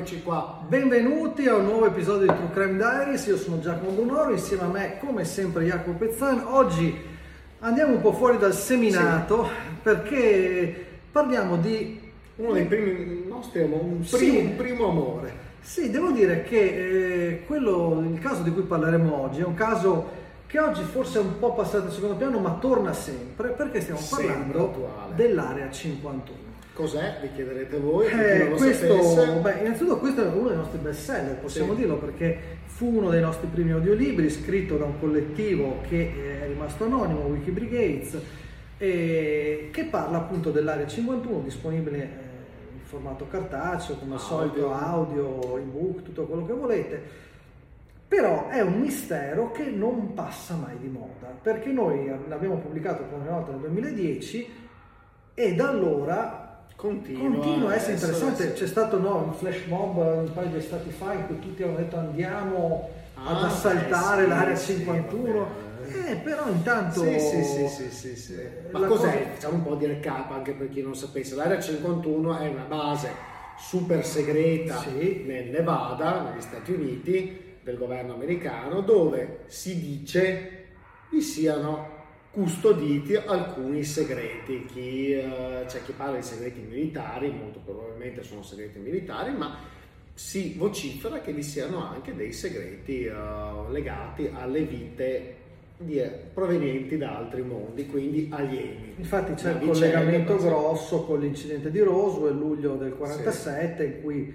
Eccoci qua. Benvenuti a un nuovo episodio di True Crime Diaries. Io sono Giacomo Bonoro, insieme a me, come sempre, Jacopo Pezzan. Oggi andiamo un po' fuori dal seminato sì. perché parliamo di uno dei primi nostri amori, un, sì. un primo amore. Sì, devo dire che eh, quello, il caso di cui parleremo oggi è un caso che oggi forse è un po' passato in secondo piano, ma torna sempre perché stiamo parlando dell'area 51. Cos'è? Vi chiederete voi. Eh, questo, beh, innanzitutto questo è uno dei nostri best seller, possiamo sì. dirlo, perché fu uno dei nostri primi audiolibri scritto da un collettivo che è rimasto anonimo, Wiki Brigades, eh, che parla appunto dell'area 51, disponibile eh, in formato cartaceo, come al solito, audio, ebook, tutto quello che volete. Però è un mistero che non passa mai di moda, perché noi l'abbiamo pubblicato per prima volta nel 2010 e da allora Continua, continua a essere interessante. Essere... C'è stato no, un flash mob un paio di estati fa in cui tutti hanno detto andiamo ah, ad assaltare eh, sì, l'area 51. Sì, eh, però intanto. Sì, sì, sì, sì. Ma cos'è? Cosa... Facciamo un po' di recap anche per chi non sapesse. L'area 51 è una base super segreta nel Nevada, negli Stati Uniti, del governo americano, dove si dice vi siano custoditi alcuni segreti. Chi, eh, c'è chi parla di segreti militari, molto probabilmente sono segreti militari, ma si vocifera che vi siano anche dei segreti eh, legati alle vite di, eh, provenienti da altri mondi, quindi alieni. Infatti c'è il collegamento grosso con l'incidente di Roswell, luglio del 47, sì. in cui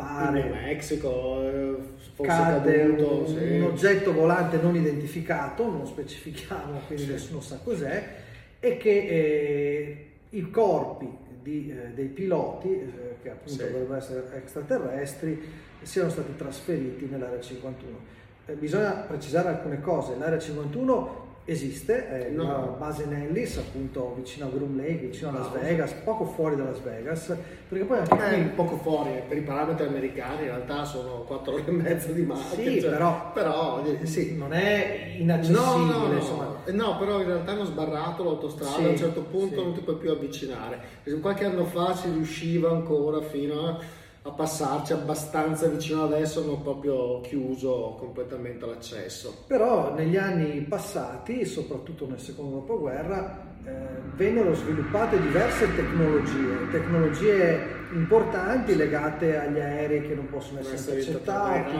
pare in Mexico eh, cade un, sì. un, oggetto volante non identificato, non specifichiamo, quindi sì. nessuno sa cos'è, e che eh, i corpi di, eh, dei piloti, eh, che appunto sì. dovrebbero essere extraterrestri, siano stati trasferiti nell'area 51. Eh, bisogna precisare alcune cose, l'area 51 esiste, è no. la base Nellis, appunto vicino a Groom Lake, vicino a Las Vegas, poco fuori da Las Vegas, perché poi anche qui... poco fuori, per i parametri americani in realtà sono 4 ore e mezzo di macchina. Sì, cioè, però, però sì. non è inaccessibile. No, no, no, no, però in realtà hanno sbarrato l'autostrada, sì, a un certo punto sì. non ti puoi più avvicinare. Qualche anno fa si riusciva ancora fino a a passarci abbastanza vicino adesso hanno proprio chiuso completamente l'accesso. Però negli anni passati, soprattutto nel secondo dopoguerra, eh, vennero sviluppate diverse tecnologie, tecnologie importanti legate agli aerei che non possono essere intercettati,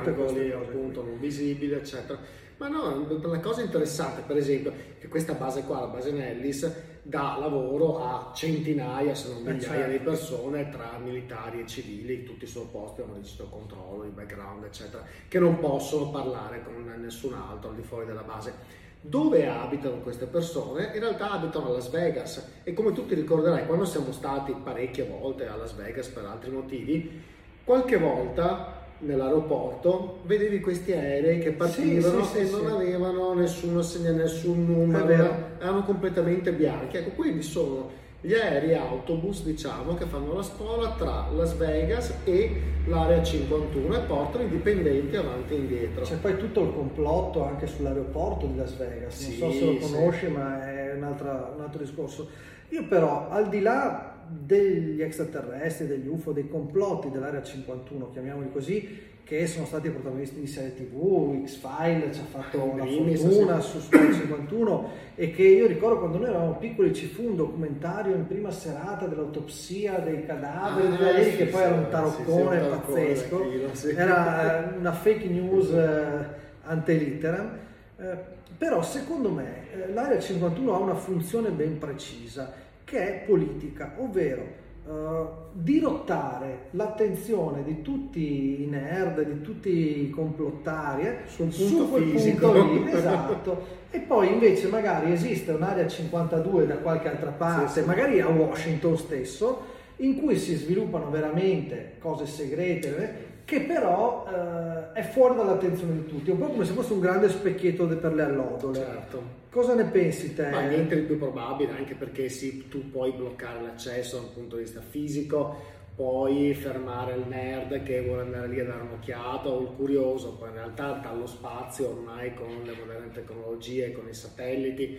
queste cose appunto non visibili, eccetera. Ma no, la cosa interessante, per esempio, che questa base qua, la base Nellis, dà lavoro a centinaia, se non eh, migliaia certo. di persone tra militari e civili, tutti sottoposti a un rigido controllo di background, eccetera, che non possono parlare con nessun altro al di fuori della base. Dove abitano queste persone? In realtà abitano a Las Vegas e come tutti ricorderai, quando siamo stati parecchie volte a Las Vegas per altri motivi, qualche volta nell'aeroporto vedevi questi aerei che partivano sì, sì, e sì, non avevano nessuno segnale, nessun numero, erano completamente bianchi. Ecco, quindi sono gli aerei autobus, diciamo, che fanno la spola tra Las Vegas e l'area 51 e portano i dipendenti avanti e indietro. C'è poi tutto il complotto anche sull'aeroporto di Las Vegas, non so se lo conosci, ma è un altro discorso. Io però, al di là degli extraterrestri, degli UFO, dei complotti dell'area 51, chiamiamoli così, che sono stati protagonisti di serie tv, X-File ci ha fatto una fortuna su Spy 51 e che io ricordo quando noi eravamo piccoli ci fu un documentario in prima serata dell'autopsia dei cadaveri ah, sì, che poi sì, era un taroccone sì, pazzesco, taroccone, era una fake news eh, ante litteram. Eh, però secondo me eh, l'area 51 ha una funzione ben precisa che è politica, ovvero uh, dirottare l'attenzione di tutti i nerd, di tutti i complottari eh, su, un punto su quel fisico. punto lì, esatto, e poi invece magari esiste un'area 52 da qualche altra parte, sì, sì. magari a Washington stesso, in cui si sviluppano veramente cose segrete che però eh, è fuori dall'attenzione di tutti, un po' come se fosse un grande specchietto per le allodole. Certo. Cosa ne pensi te? Ma niente di più probabile, anche perché sì, tu puoi bloccare l'accesso da un punto di vista fisico, puoi fermare il nerd che vuole andare lì a dare un'occhiata o il curioso, poi in realtà dallo spazio ormai con le moderne tecnologie, con i satelliti,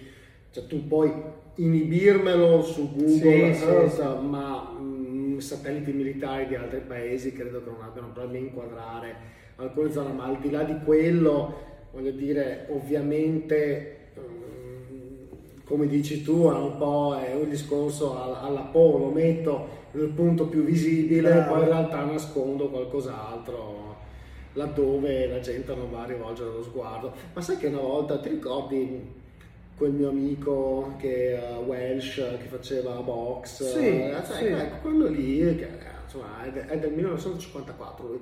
cioè tu puoi inibirmelo su Google, sì, sì, sì. ma satelliti militari di altri paesi credo che non abbiano problemi a inquadrare alcune zone, ma al di là di quello, voglio dire, ovviamente come dici tu, è un po' è un discorso alla Po, lo metto nel punto più visibile, e poi in realtà nascondo qualcos'altro laddove la gente non va a rivolgere lo sguardo. Ma sai che una volta ti ricordi quel mio amico che uh, Welsh che faceva box? Sì, eh, sai, sì. Ecco, quello lì, che insomma, è, del 1954 lui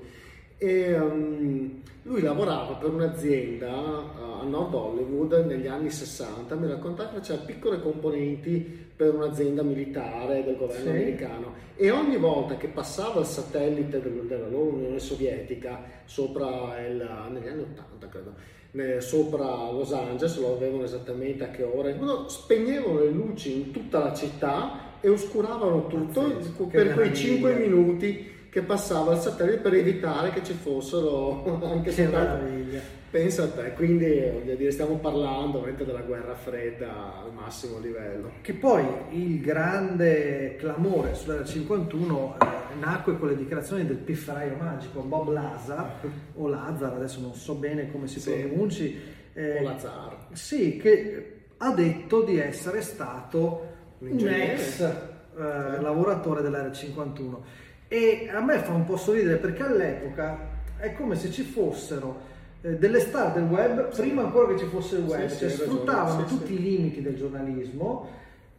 e um, lui lavorava per un'azienda uh, a Nord Hollywood negli anni 60, mi raccontava che faceva piccole componenti per un'azienda militare del governo sì. americano. E ogni volta che passava il satellite del, della loro Unione Sovietica sopra il, negli anni 80 credo, sopra Los Angeles, lo avevano esattamente a che ora, spegnevano le luci in tutta la città e oscuravano tutto Pazzesco, per quei 5 minuti che passava il satellite per evitare che ci fossero anche che meraviglia. Pensa a te, quindi voglio dire, stiamo parlando veramente della guerra fredda al massimo livello. Che poi il grande clamore sull'era 51 eh, nacque con le dichiarazioni del pifferaio magico Bob Lazar, o Lazar, adesso non so bene come si sì. pronunci. Eh, o Lazar. Sì, che ha detto di essere stato un, un ex eh, lavoratore dell'era 51 e a me fa un po' sorridere perché all'epoca è come se ci fossero eh, delle star del web prima ancora che ci fosse il web, sì, cioè sì, sfruttavano sì, tutti i limiti del giornalismo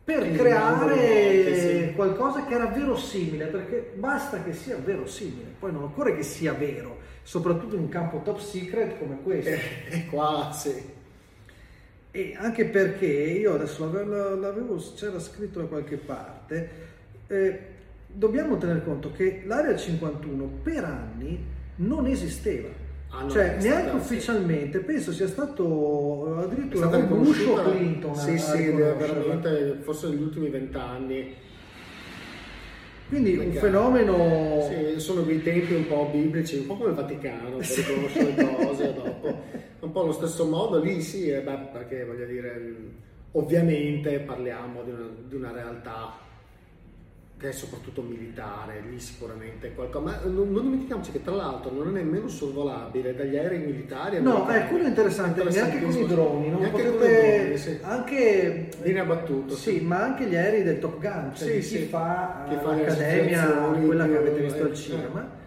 per creare qualcosa che era verosimile, perché basta che sia verosimile, poi non occorre che sia vero, soprattutto in un campo top secret come questo. Eh, qua sì. E anche perché io adesso l'avevo, l'avevo c'era scritto da qualche parte, eh, dobbiamo tener conto che l'area 51 per anni non esisteva. Ah, no, cioè, neanche stata, ufficialmente, sì. penso sia stato addirittura stato Bush o Clinton. Sì, sì, veramente, forse negli ultimi vent'anni. Quindi Perché, un fenomeno. Sì, sono quei tempi un po' biblici, un po' come il Vaticano, per riconoscere le cose dopo. Un po' allo stesso modo lì, sì, eh, beh, perché voglio dire, ovviamente parliamo di una, di una realtà che è soprattutto militare, lì sicuramente qualcosa, ma non, non, dimentichiamoci che tra l'altro non è nemmeno sorvolabile dagli aerei militari. No, è quello interessante, neanche con i droni, non neanche potete, droni, sì. anche linea battuta. Sì, sì, ma anche gli aerei del Top Gun, cioè sì, sì. chi fa che l'accademia, quella che avete visto al eh, cinema.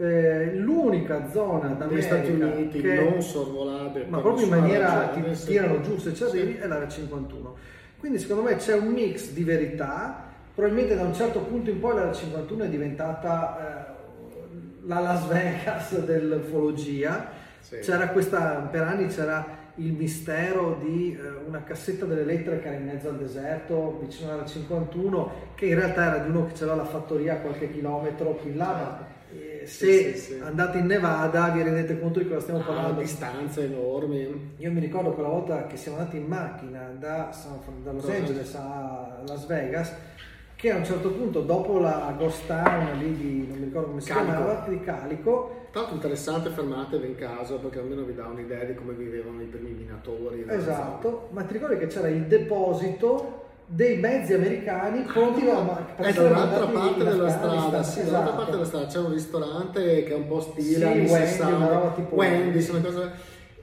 Eh, l'unica zona negli Stati Uniti che, non sorvolabile, ma proprio in maniera ti tirano giù se ci arrivi, è l'area 51. Quindi secondo me c'è un mix di verità probabilmente da un certo punto in poi la 51 è diventata eh, la Las Vegas dell'ufologia. Sì. C'era questa, per anni c'era il mistero di eh, una cassetta delle lettere che era in mezzo al deserto vicino alla 51 che in realtà era di uno che aveva la fattoria a qualche chilometro più in là ma eh, se sì, sì, andate in Nevada vi rendete conto di cosa stiamo parlando. ah, distanze enormi io mi ricordo quella volta che siamo andati in macchina da, da Los Angeles a Las Vegas che a un certo punto dopo la Ghost Town lì di, non mi ricordo come si Calico. chiamava, di Calico. Tanto interessante, fermatevi in caso perché almeno vi dà un'idea di come vivevano i primi minatori. Esatto, ma ti ricordi che c'era il deposito dei mezzi americani ah, da è dall'altra parte della strada, sì, esatto. dall'altra parte della strada c'è un ristorante che è un po' stile sì, Wendy, 60, una roba tipo Wendy, una cosa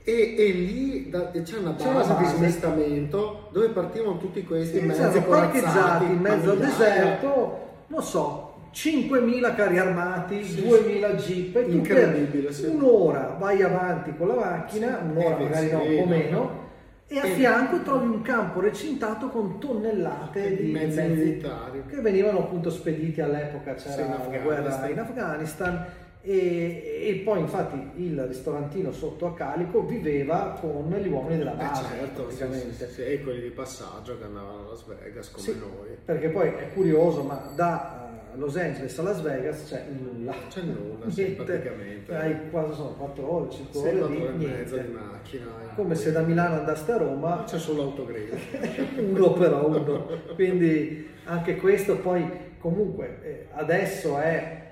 e, e, lì da, c'è una base, c'è base di smistamento dove partivano tutti questi sì, mezzi parcheggiati in mezzo al deserto, non so, 5.000 carri armati, sì, 2.000 jeep, incredibile. Sì. Un'ora vai avanti con la macchina, sì, un'ora magari no, un po' meno, e a fianco trovi un campo recintato con tonnellate di mezzi, mezzi militari. che venivano appunto spediti all'epoca, c'era la guerra in Afghanistan e, e, poi infatti il ristorantino sotto a Calico viveva con gli uomini della base eh certo, praticamente. Sì, sì, sì, e quelli di passaggio che andavano a Las Vegas come noi. Perché poi è curioso, ma da eh, Los Angeles a Las Vegas c'è nulla. C'è nulla, sì, praticamente. Hai quasi sono 4 ore, 5 ore, ore, di, e mezza di macchina. Come se da Milano andaste a Roma. C'è solo l'autogrill. uno però uno. Quindi anche questo poi comunque eh, adesso è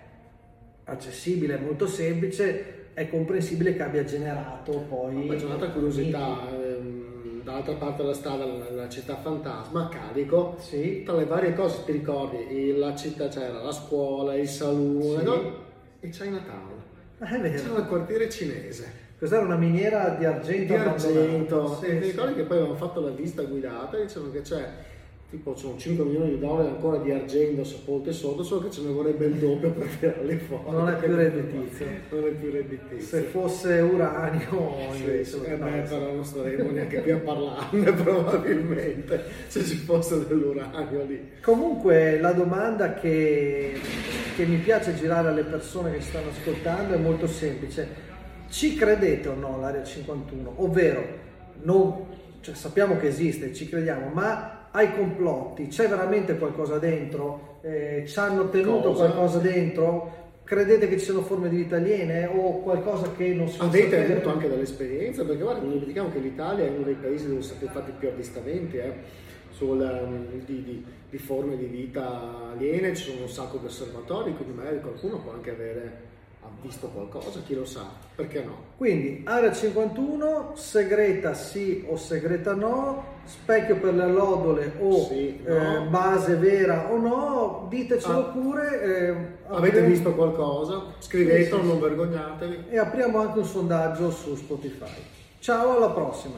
accessibile, molto semplice, è comprensibile che abbia generato poi... Ha generato curiosità, ehm, dall'altra parte della strada, la città fantasma, carico, sì. tra le varie cose, ti ricordi, la città c'era la scuola, il salone, sì. no? e Chinatown. Ah. C'era il quartiere cinese. Questa era una miniera di argento. Di argento. Sì, e ti sì. ricordi che poi avevamo fatto la visita guidata e dicevano che c'è tipo sono 5 milioni di dollari ancora di argento sepolte sotto, solo che ce ne vorrebbe il doppio per tirarli fuori. Non è più redditizio. Non è più redditizio. Se fosse uranio invece Sì, eh beh, però non staremo neanche più a parlarne probabilmente se ci fosse dell'uranio lì. Comunque la domanda che, che mi piace girare alle persone che stanno ascoltando è molto semplice. Ci credete o no all'area 51? Ovvero, non- cioè, sappiamo che esiste, ci crediamo, ma ai complotti c'è veramente qualcosa dentro? Eh, ci hanno tenuto Cosa? qualcosa dentro? Credete che ci siano forme di vita aliene o qualcosa che non si può Avete sapere? avuto anche delle esperienze, perché guarda, non dimentichiamo che l'Italia è uno dei paesi dove sono stati fatti più avvistamenti eh, sul, ehm, di, di- di forme di vita aliene, ci sono un sacco di osservatori, quindi magari qualcuno può anche avere ha visto qualcosa, chi lo sa, perché no? Quindi area 51, segreta sì o segreta no, specchio per le allodole o Sì, eh, no. base vera o no, ditecelo Ah. pure. eh, Avete apriamo- visto qualcosa? Scrivetelo, Sì, sì, non vergognatevi. E apriamo anche un sondaggio su Spotify. Ciao, alla prossima!